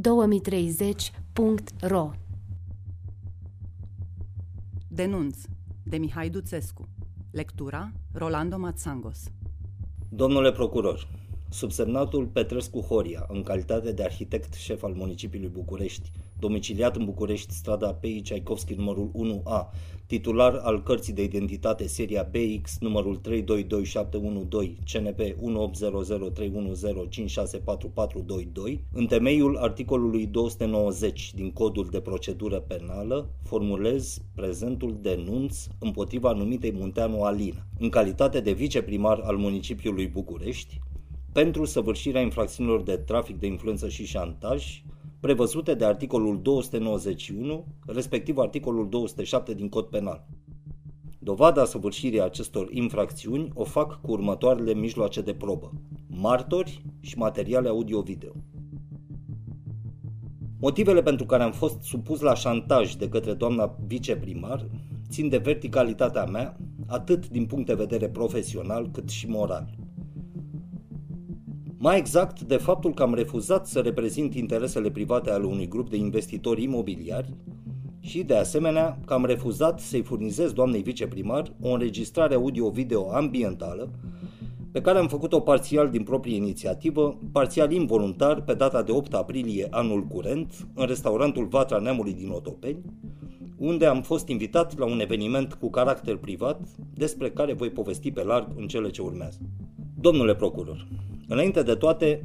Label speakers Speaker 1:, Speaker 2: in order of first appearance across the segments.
Speaker 1: 2030.ro
Speaker 2: Denunț de Mihai Duțescu. Lectura Rolando Matsangos.
Speaker 3: Domnule procuror, subsemnatul Petrescu Horia, în calitate de arhitect șef al municipiului București, domiciliat în București, strada P.I. Ceaikovski numărul 1A, titular al cărții de identitate seria BX numărul 322712 CNP 18003105644422, în temeiul articolului 290 din Codul de Procedură Penală, formulez prezentul denunț împotriva numitei Munteanu Alina, în calitate de viceprimar al municipiului București, pentru săvârșirea infracțiunilor de trafic de influență și șantaj, prevăzute de articolul 291, respectiv articolul 207 din Cod Penal. Dovada săvârșirii acestor infracțiuni o fac cu următoarele mijloace de probă, martori și materiale audio-video. Motivele pentru care am fost supus la șantaj de către doamna viceprimar țin de verticalitatea mea, atât din punct de vedere profesional cât și moral. Mai exact, de faptul că am refuzat să reprezint interesele private ale unui grup de investitori imobiliari și, de asemenea, că am refuzat să-i furnizez doamnei viceprimar o înregistrare audio-video ambientală pe care am făcut-o parțial din proprie inițiativă, parțial involuntar, pe data de 8 aprilie anul curent, în restaurantul Vatra Neamului din Otopeni, unde am fost invitat la un eveniment cu caracter privat, despre care voi povesti pe larg în cele ce urmează. Domnule procuror, Înainte de toate,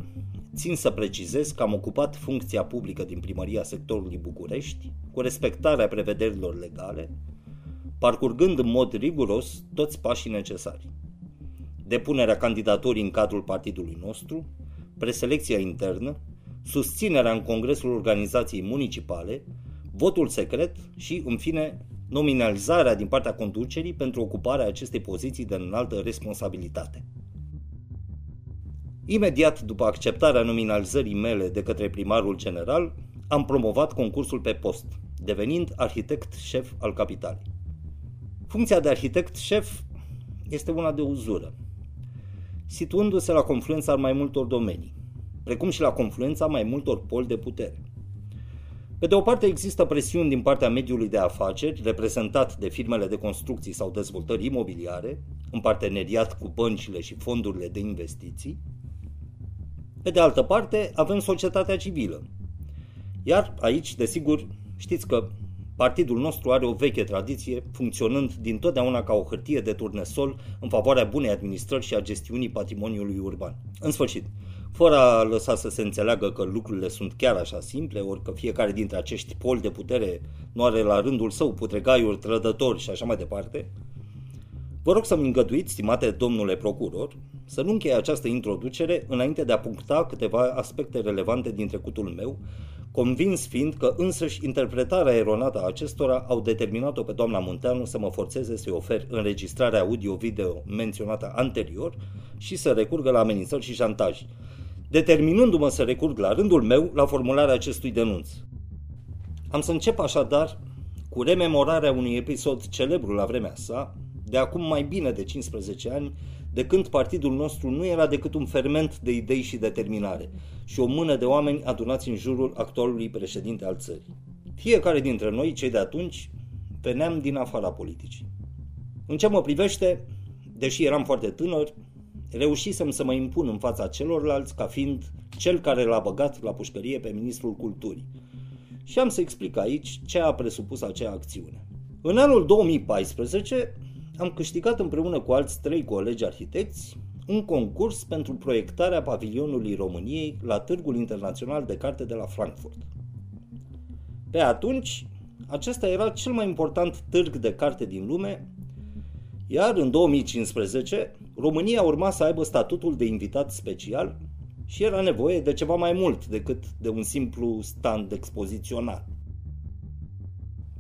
Speaker 3: țin să precizez că am ocupat funcția publică din primăria sectorului București cu respectarea prevederilor legale, parcurgând în mod riguros toți pașii necesari. Depunerea candidaturii în cadrul partidului nostru, preselecția internă, susținerea în congresul organizației municipale, votul secret și, în fine, nominalizarea din partea conducerii pentru ocuparea acestei poziții de înaltă responsabilitate. Imediat după acceptarea nominalizării mele de către primarul general, am promovat concursul pe post, devenind arhitect șef al capitalei. Funcția de arhitect șef este una de uzură, situându-se la confluența mai multor domenii, precum și la confluența mai multor poli de putere. Pe de o parte există presiuni din partea mediului de afaceri, reprezentat de firmele de construcții sau dezvoltări imobiliare, în parteneriat cu băncile și fondurile de investiții, pe de altă parte, avem societatea civilă. Iar aici, desigur, știți că partidul nostru are o veche tradiție, funcționând din totdeauna ca o hârtie de turnesol în favoarea bunei administrări și a gestiunii patrimoniului urban. În sfârșit, fără a lăsa să se înțeleagă că lucrurile sunt chiar așa simple, ori că fiecare dintre acești poli de putere nu are la rândul său putregaiuri, trădători și așa mai departe, Vă rog să-mi îngăduiți, stimate domnule procuror, să nu încheie această introducere înainte de a puncta câteva aspecte relevante din trecutul meu, convins fiind că însăși interpretarea eronată a acestora au determinat-o pe doamna Munteanu să mă forțeze să-i ofer înregistrarea audio-video menționată anterior și să recurgă la amenințări și șantaj, determinându-mă să recurg la rândul meu la formularea acestui denunț. Am să încep așadar cu rememorarea unui episod celebru la vremea sa, de acum mai bine de 15 ani, de când partidul nostru nu era decât un ferment de idei și determinare și o mână de oameni adunați în jurul actualului președinte al țării. Fiecare dintre noi, cei de atunci, veneam din afara politicii. În ce mă privește, deși eram foarte tânăr, reușisem să mă impun în fața celorlalți ca fiind cel care l-a băgat la pușcărie pe ministrul culturii. Și am să explic aici ce a presupus acea acțiune. În anul 2014 am câștigat împreună cu alți trei colegi arhitecți un concurs pentru proiectarea pavilionului României la Târgul Internațional de Carte de la Frankfurt. Pe atunci, acesta era cel mai important târg de carte din lume, iar în 2015 România urma să aibă statutul de invitat special și era nevoie de ceva mai mult decât de un simplu stand expozițional.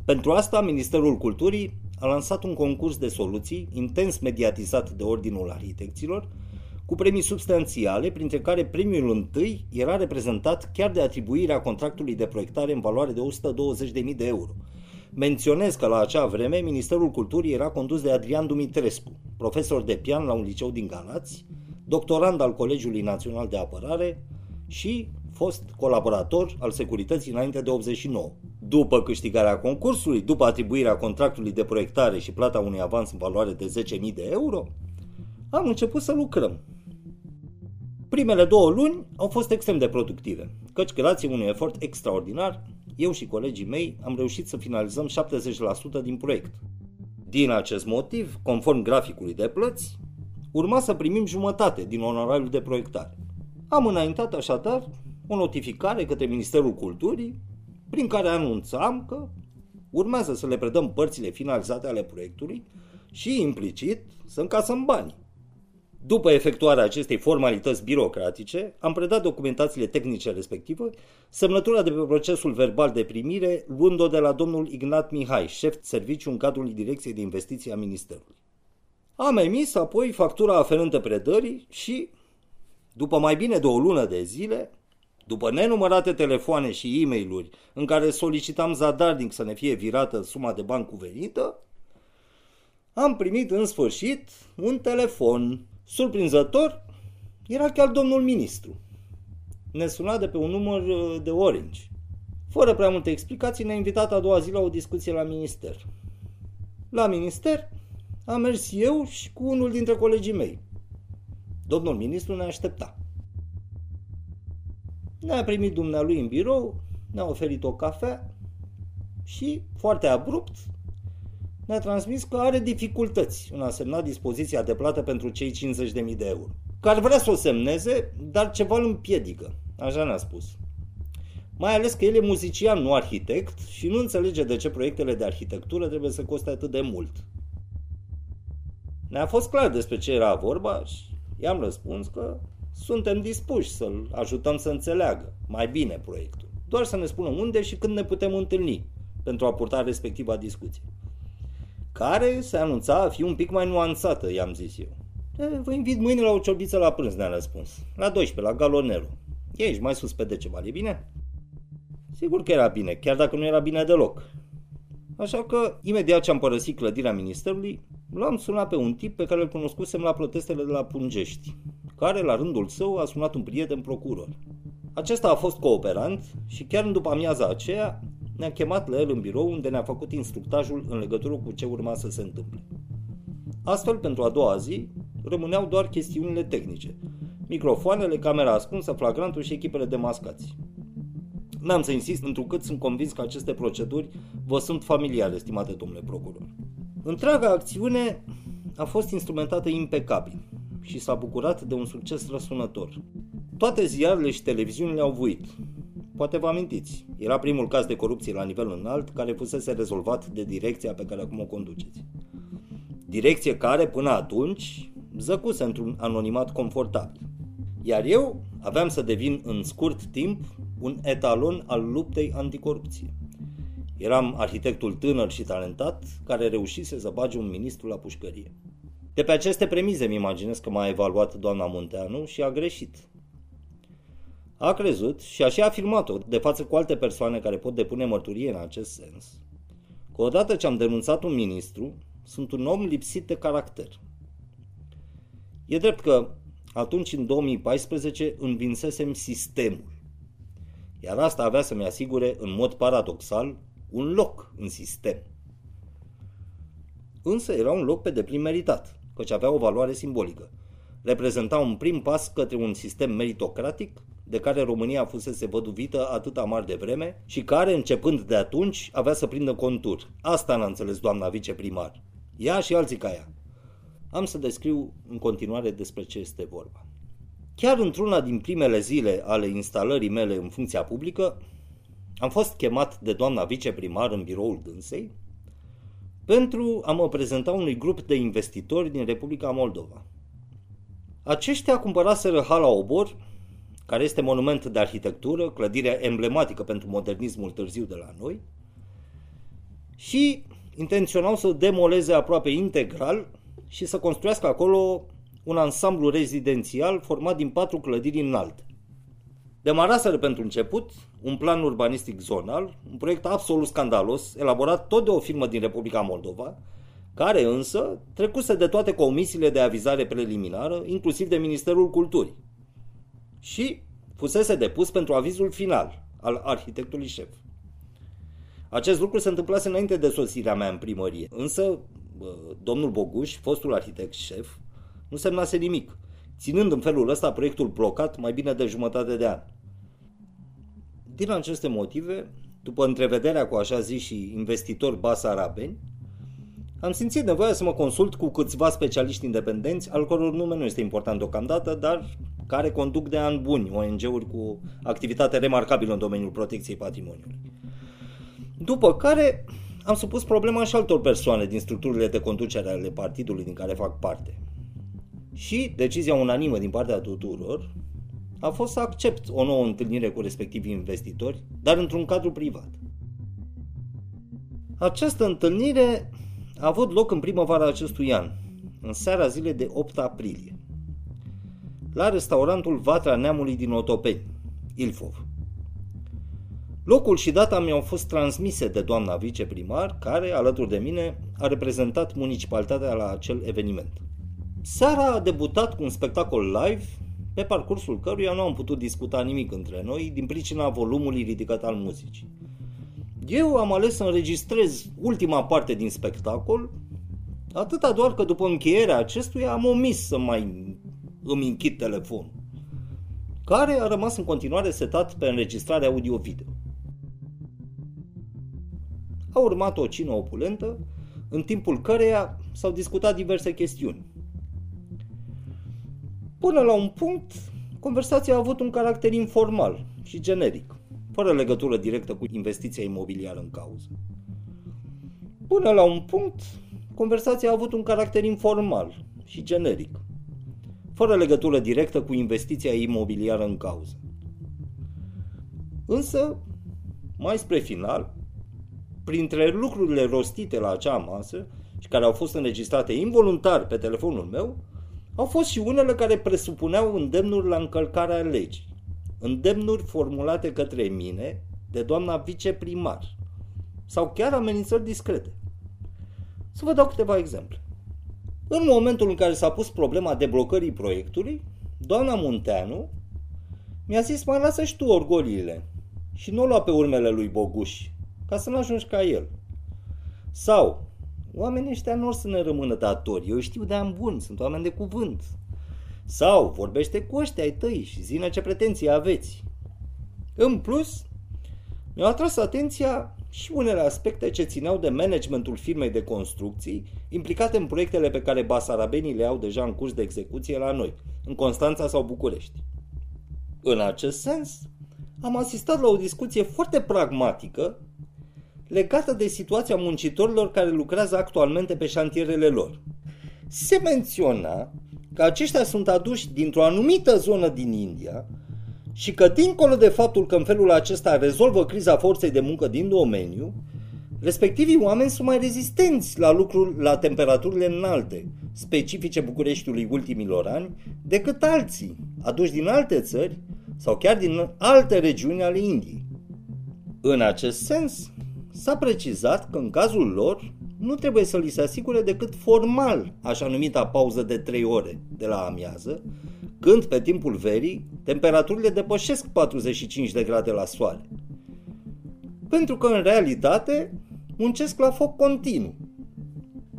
Speaker 3: Pentru asta, Ministerul Culturii a lansat un concurs de soluții intens mediatizat de Ordinul Arhitecților, cu premii substanțiale, printre care premiul întâi era reprezentat chiar de atribuirea contractului de proiectare în valoare de 120.000 de euro. Menționez că la acea vreme Ministerul Culturii era condus de Adrian Dumitrescu, profesor de pian la un liceu din Galați, doctorand al Colegiului Național de Apărare și fost colaborator al securității înainte de 89. După câștigarea concursului, după atribuirea contractului de proiectare și plata unui avans în valoare de 10.000 de euro, am început să lucrăm. Primele două luni au fost extrem de productive, căci grație unui efort extraordinar, eu și colegii mei am reușit să finalizăm 70% din proiect. Din acest motiv, conform graficului de plăți, urma să primim jumătate din onorariul de proiectare. Am înaintat așadar o notificare către Ministerul Culturii prin care anunțam că urmează să le predăm părțile finalizate ale proiectului și implicit să încasăm bani. După efectuarea acestei formalități birocratice, am predat documentațiile tehnice respective, semnătura de pe procesul verbal de primire, luând-o de la domnul Ignat Mihai, șef serviciu în cadrul Direcției de Investiții a Ministerului. Am emis apoi factura aferentă predării și, după mai bine de o lună de zile, după nenumărate telefoane și e mail în care solicitam zadarnic să ne fie virată suma de bani cuvenită, am primit în sfârșit un telefon. Surprinzător, era chiar domnul ministru. Ne suna de pe un număr uh, de Orange. Fără prea multe explicații, ne-a invitat a doua zi la o discuție la minister. La minister am mers eu și cu unul dintre colegii mei. Domnul ministru ne aștepta. Ne-a primit dumnealui în birou, ne-a oferit o cafea și, foarte abrupt, ne-a transmis că are dificultăți în a semna dispoziția de plată pentru cei 50.000 de euro. Că ar vrea să o semneze, dar ceva îl împiedică, așa ne-a spus. Mai ales că el e muzician, nu arhitect și nu înțelege de ce proiectele de arhitectură trebuie să coste atât de mult. Ne-a fost clar despre ce era vorba și i-am răspuns că suntem dispuși să-l ajutăm să înțeleagă mai bine proiectul. Doar să ne spună unde și când ne putem întâlni pentru a purta respectiva discuție. Care se anunța a fi un pic mai nuanțată, i-am zis eu. E, vă invit mâine la o ciorbiță la prânz, ne-a răspuns. La 12, la Galonero. Ești mai sus pe Decebal, e bine? Sigur că era bine, chiar dacă nu era bine deloc. Așa că, imediat ce am părăsit clădirea ministerului, l-am sunat pe un tip pe care îl cunoscusem la protestele de la Pungești care la rândul său a sunat un prieten procuror. Acesta a fost cooperant și chiar în după amiaza aceea ne-a chemat la el în birou unde ne-a făcut instructajul în legătură cu ce urma să se întâmple. Astfel, pentru a doua zi, rămâneau doar chestiunile tehnice. Microfoanele, camera ascunsă, flagrantul și echipele de mascați. N-am să insist, întrucât sunt convins că aceste proceduri vă sunt familiare, stimate domnule procuror. Întreaga acțiune a fost instrumentată impecabil și s-a bucurat de un succes răsunător. Toate ziarele și televiziunile au vuit. Poate vă amintiți, era primul caz de corupție la nivel înalt care fusese rezolvat de direcția pe care acum o conduceți. Direcție care, până atunci, zăcuse într-un anonimat confortabil. Iar eu aveam să devin în scurt timp un etalon al luptei anticorupție. Eram arhitectul tânăr și talentat care reușise să bage un ministru la pușcărie. De pe aceste premize îmi imaginez că m-a evaluat doamna Munteanu și a greșit. A crezut și a și afirmat-o de față cu alte persoane care pot depune mărturie în acest sens, că odată ce am denunțat un ministru, sunt un om lipsit de caracter. E drept că atunci, în 2014, învinsesem sistemul. Iar asta avea să-mi asigure, în mod paradoxal, un loc în sistem. Însă era un loc pe deplin meritat căci avea o valoare simbolică. Reprezenta un prim pas către un sistem meritocratic de care România fusese văduvită atât amar de vreme și care, începând de atunci, avea să prindă contur. Asta n-a înțeles doamna viceprimar. Ea și alții ca ea. Am să descriu în continuare despre ce este vorba. Chiar într-una din primele zile ale instalării mele în funcția publică, am fost chemat de doamna viceprimar în biroul dânsei pentru a mă prezenta unui grup de investitori din Republica Moldova. Aceștia cumpăraseră Hala Obor, care este monument de arhitectură, clădirea emblematică pentru modernismul târziu de la noi, și intenționau să demoleze aproape integral și să construiască acolo un ansamblu rezidențial format din patru clădiri înalte. Demaraseră pentru început un plan urbanistic zonal, un proiect absolut scandalos, elaborat tot de o firmă din Republica Moldova, care însă trecuse de toate comisiile de avizare preliminară, inclusiv de Ministerul Culturii. Și fusese depus pentru avizul final al arhitectului șef. Acest lucru se întâmplase înainte de sosirea mea în primărie, însă domnul Boguș, fostul arhitect șef, nu semnase nimic, ținând în felul ăsta proiectul blocat mai bine de jumătate de an. Din aceste motive, după întrevederea cu așa zis și investitori basarabeni, am simțit nevoia să mă consult cu câțiva specialiști independenți, al căror nume nu este important deocamdată, dar care conduc de ani buni ONG-uri cu activitate remarcabilă în domeniul protecției patrimoniului. După care am supus problema și altor persoane din structurile de conducere ale partidului din care fac parte. Și decizia unanimă din partea tuturor a fost să accept o nouă întâlnire cu respectivii investitori, dar într-un cadru privat. Această întâlnire a avut loc în primăvara acestui an, în seara zilei de 8 aprilie, la restaurantul Vatra Neamului din Otopeni, Ilfov. Locul și data mi-au fost transmise de doamna viceprimar, care, alături de mine, a reprezentat municipalitatea la acel eveniment. Seara a debutat cu un spectacol live, pe parcursul căruia nu am putut discuta nimic între noi din pricina volumului ridicat al muzicii. Eu am ales să înregistrez ultima parte din spectacol, atâta doar că după încheierea acestuia am omis să mai îmi închid telefonul, care a rămas în continuare setat pe înregistrare audio-video. A urmat o cină opulentă, în timpul căreia s-au discutat diverse chestiuni. Până la un punct, conversația a avut un caracter informal și generic, fără legătură directă cu investiția imobiliară în cauză. Până la un punct, conversația a avut un caracter informal și generic, fără legătură directă cu investiția imobiliară în cauză. Însă, mai spre final, printre lucrurile rostite la acea masă și care au fost înregistrate involuntar pe telefonul meu, au fost și unele care presupuneau îndemnuri la încălcarea legii. Îndemnuri formulate către mine de doamna viceprimar sau chiar amenințări discrete. Să vă dau câteva exemple. În momentul în care s-a pus problema deblocării proiectului, doamna Munteanu mi-a zis mai lasă și tu orgoliile și nu o lua pe urmele lui Boguș, ca să nu ajungi ca el. Sau, oamenii ăștia nu or să ne rămână datori, eu știu de am bun, sunt oameni de cuvânt. Sau, vorbește cu ăștia ai tăi și zine ce pretenții aveți. În plus, mi-au atras atenția și unele aspecte ce țineau de managementul firmei de construcții implicate în proiectele pe care basarabenii le au deja în curs de execuție la noi, în Constanța sau București. În acest sens, am asistat la o discuție foarte pragmatică legată de situația muncitorilor care lucrează actualmente pe șantierele lor. Se menționa că aceștia sunt aduși dintr-o anumită zonă din India și că dincolo de faptul că în felul acesta rezolvă criza forței de muncă din domeniu, respectivii oameni sunt mai rezistenți la lucruri la temperaturile înalte, specifice Bucureștiului ultimilor ani, decât alții, aduși din alte țări sau chiar din alte regiuni ale Indiei. În acest sens, s-a precizat că în cazul lor nu trebuie să li se asigure decât formal așa numita pauză de 3 ore de la amiază, când pe timpul verii temperaturile depășesc 45 de grade la soare. Pentru că în realitate muncesc la foc continuu.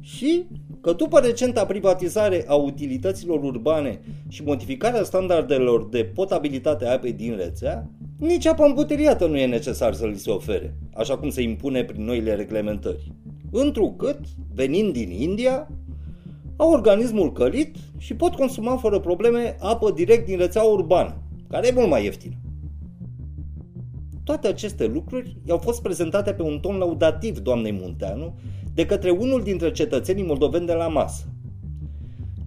Speaker 3: Și că după recenta privatizare a utilităților urbane și modificarea standardelor de potabilitate a apei din rețea, nici apa îmbuteriată nu e necesar să li se ofere, așa cum se impune prin noile reglementări. Întrucât, venind din India, au organismul călit și pot consuma fără probleme apă direct din rețeaua urbană, care e mult mai ieftină. Toate aceste lucruri i-au fost prezentate pe un ton laudativ doamnei Munteanu de către unul dintre cetățenii moldoveni de la masă.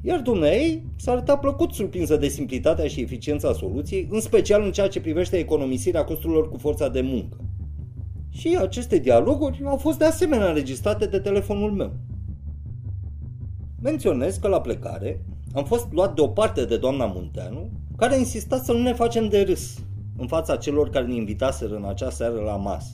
Speaker 3: Iar dumneei s-a arătat plăcut surprinsă de simplitatea și eficiența soluției, în special în ceea ce privește economisirea costurilor cu forța de muncă. Și aceste dialoguri au fost de asemenea înregistrate de telefonul meu. Menționez că la plecare am fost luat deoparte de doamna Munteanu, care a insistat să nu ne facem de râs în fața celor care ne invitaseră în acea seară la masă.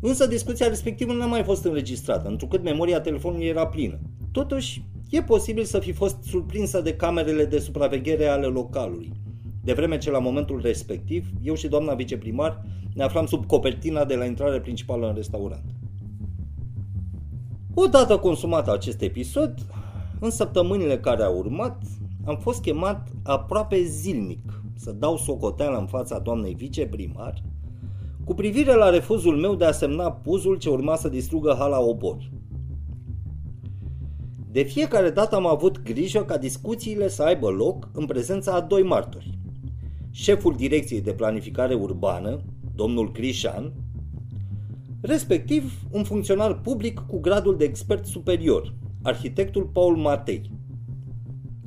Speaker 3: Însă discuția respectivă nu a mai fost înregistrată, întrucât memoria telefonului era plină. Totuși, e posibil să fi fost surprinsă de camerele de supraveghere ale localului, de vreme ce la momentul respectiv, eu și doamna viceprimar ne aflam sub copertina de la intrare principală în restaurant. Odată consumat acest episod, în săptămânile care au urmat, am fost chemat aproape zilnic să dau socoteală în fața doamnei viceprimar cu privire la refuzul meu de a semna puzul ce urma să distrugă hala Obor. De fiecare dată am avut grijă ca discuțiile să aibă loc în prezența a doi martori. Șeful Direcției de Planificare Urbană, domnul Crișan, respectiv un funcționar public cu gradul de expert superior, arhitectul Paul Matei,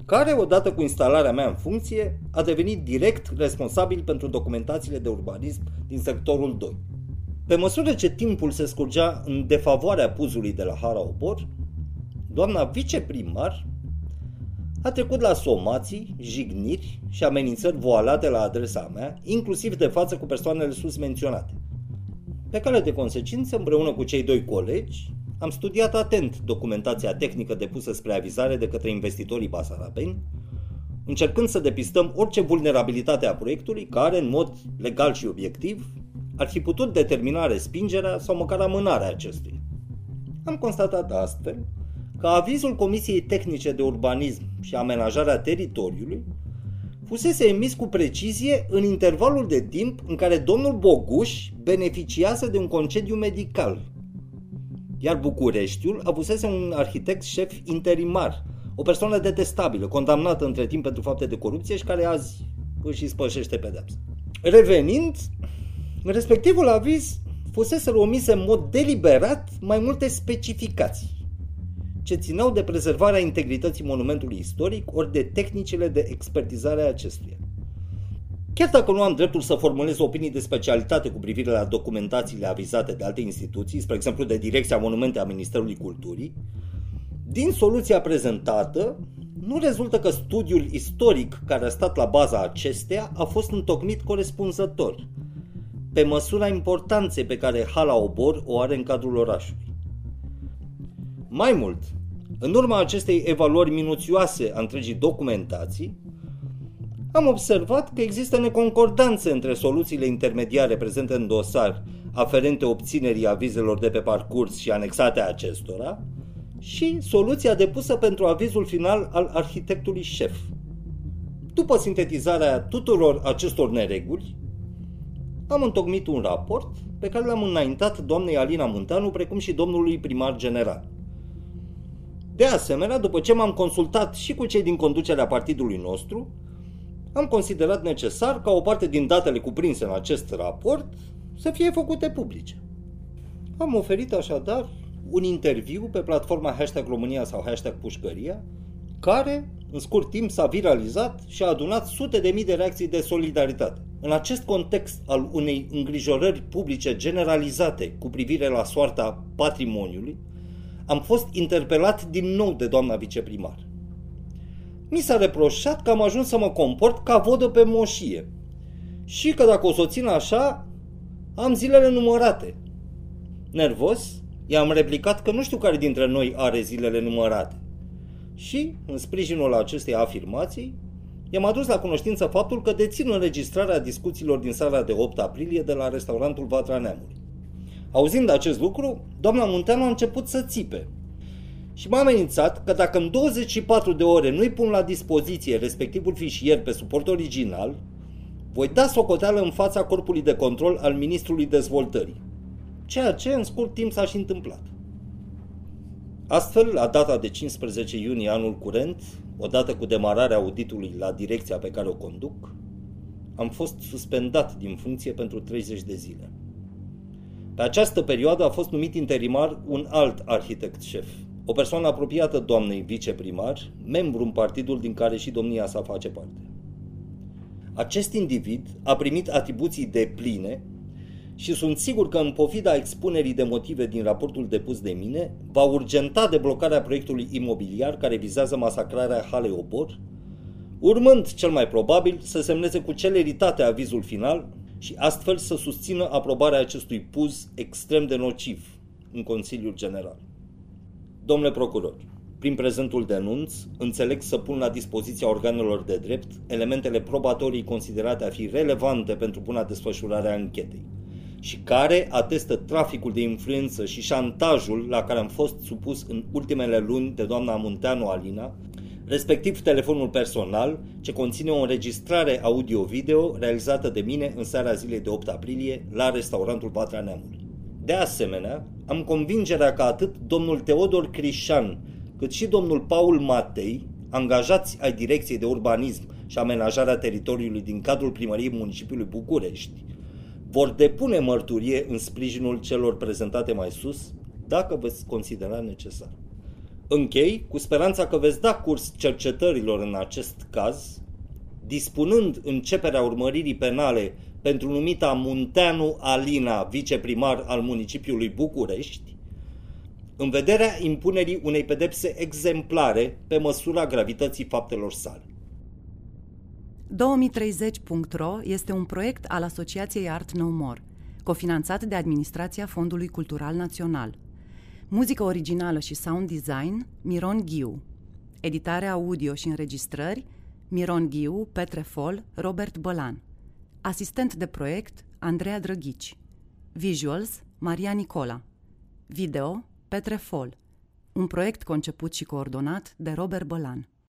Speaker 3: care, odată cu instalarea mea în funcție, a devenit direct responsabil pentru documentațiile de urbanism din sectorul 2. Pe măsură ce timpul se scurgea în defavoarea puzului de la Hara Obor, doamna viceprimar a trecut la somații, jigniri și amenințări voalate la adresa mea, inclusiv de față cu persoanele sus menționate. Pe cale de consecință, împreună cu cei doi colegi, am studiat atent documentația tehnică depusă spre avizare de către investitorii basarabeni, încercând să depistăm orice vulnerabilitate a proiectului care, în mod legal și obiectiv, ar fi putut determina respingerea sau măcar amânarea acestuia. Am constatat astfel că avizul Comisiei Tehnice de Urbanism și Amenajarea Teritoriului fusese emis cu precizie în intervalul de timp în care domnul Boguș beneficiase de un concediu medical. Iar Bucureștiul avusese un arhitect șef interimar, o persoană detestabilă, condamnată între timp pentru fapte de corupție și care azi își spășește pedepsa. Revenind, respectivul aviz fusese omise în mod deliberat mai multe specificații ce țineau de prezervarea integrității monumentului istoric ori de tehnicile de expertizare a acestuia. Chiar dacă nu am dreptul să formulez opinii de specialitate cu privire la documentațiile avizate de alte instituții, spre exemplu de Direcția Monumente a Ministerului Culturii, din soluția prezentată, nu rezultă că studiul istoric care a stat la baza acesteia a fost întocmit corespunzător, pe măsura importanței pe care Hala Obor o are în cadrul orașului. Mai mult, în urma acestei evaluări minuțioase a întregii documentații, am observat că există neconcordanțe între soluțiile intermediare prezente în dosar, aferente obținerii avizelor de pe parcurs și anexate acestora, și soluția depusă pentru avizul final al arhitectului șef. După sintetizarea tuturor acestor nereguli, am întocmit un raport pe care l-am înaintat doamnei Alina Munteanu, precum și domnului primar general. De asemenea, după ce m-am consultat și cu cei din conducerea partidului nostru, am considerat necesar ca o parte din datele cuprinse în acest raport să fie făcute publice. Am oferit așadar un interviu pe platforma hashtag România sau hashtag Pușcăria, care în scurt timp s-a viralizat și a adunat sute de mii de reacții de solidaritate. În acest context al unei îngrijorări publice generalizate cu privire la soarta patrimoniului, am fost interpelat din nou de doamna viceprimar. Mi s-a reproșat că am ajuns să mă comport ca vodă pe moșie și că dacă o să o țin așa, am zilele numărate. Nervos, i-am replicat că nu știu care dintre noi are zilele numărate. Și, în sprijinul acestei afirmații, i-am adus la cunoștință faptul că dețin înregistrarea discuțiilor din sala de 8 aprilie de la restaurantul Vatra Neamului. Auzind acest lucru, doamna Munteanu a început să țipe și m-a amenințat că dacă în 24 de ore nu-i pun la dispoziție respectivul fișier pe suport original, voi da socoteală în fața corpului de control al Ministrului Dezvoltării, ceea ce în scurt timp s-a și întâmplat. Astfel, la data de 15 iunie anul curent, odată cu demararea auditului la direcția pe care o conduc, am fost suspendat din funcție pentru 30 de zile. Pe această perioadă a fost numit interimar un alt arhitect șef, o persoană apropiată doamnei viceprimar, membru în partidul din care și domnia sa face parte. Acest individ a primit atribuții de pline și sunt sigur că în pofida expunerii de motive din raportul depus de mine, va urgenta deblocarea proiectului imobiliar care vizează masacrarea Halei Obor, urmând cel mai probabil să semneze cu celeritate avizul final și astfel să susțină aprobarea acestui puz extrem de nociv în Consiliul General. Domnule procuror, Prin prezentul denunț, înțeleg să pun la dispoziția organelor de drept elementele probatorii considerate a fi relevante pentru buna desfășurare a anchetei și care atestă traficul de influență și șantajul la care am fost supus în ultimele luni de doamna Munteanu Alina, respectiv telefonul personal ce conține o înregistrare audio-video realizată de mine în seara zilei de 8 aprilie la restaurantul Patra Neamului. De asemenea, am convingerea că atât domnul Teodor Crișan cât și domnul Paul Matei, angajați ai Direcției de Urbanism și Amenajarea Teritoriului din cadrul primăriei municipiului București, vor depune mărturie în sprijinul celor prezentate mai sus, dacă veți considera necesar. Închei cu speranța că veți da curs cercetărilor în acest caz, dispunând începerea urmăririi penale pentru numita Munteanu Alina, viceprimar al municipiului București, în vederea impunerii unei pedepse exemplare pe măsura gravității faptelor sale.
Speaker 2: 2030.ro este un proiect al Asociației Art No More, cofinanțat de Administrația Fondului Cultural Național. Muzică originală și sound design, Miron Ghiu. Editare audio și înregistrări, Miron Ghiu, Petre Fol, Robert Bălan. Asistent de proiect, Andreea Drăghici. Visuals, Maria Nicola. Video, Petre Fol. Un proiect conceput și coordonat de Robert Bălan.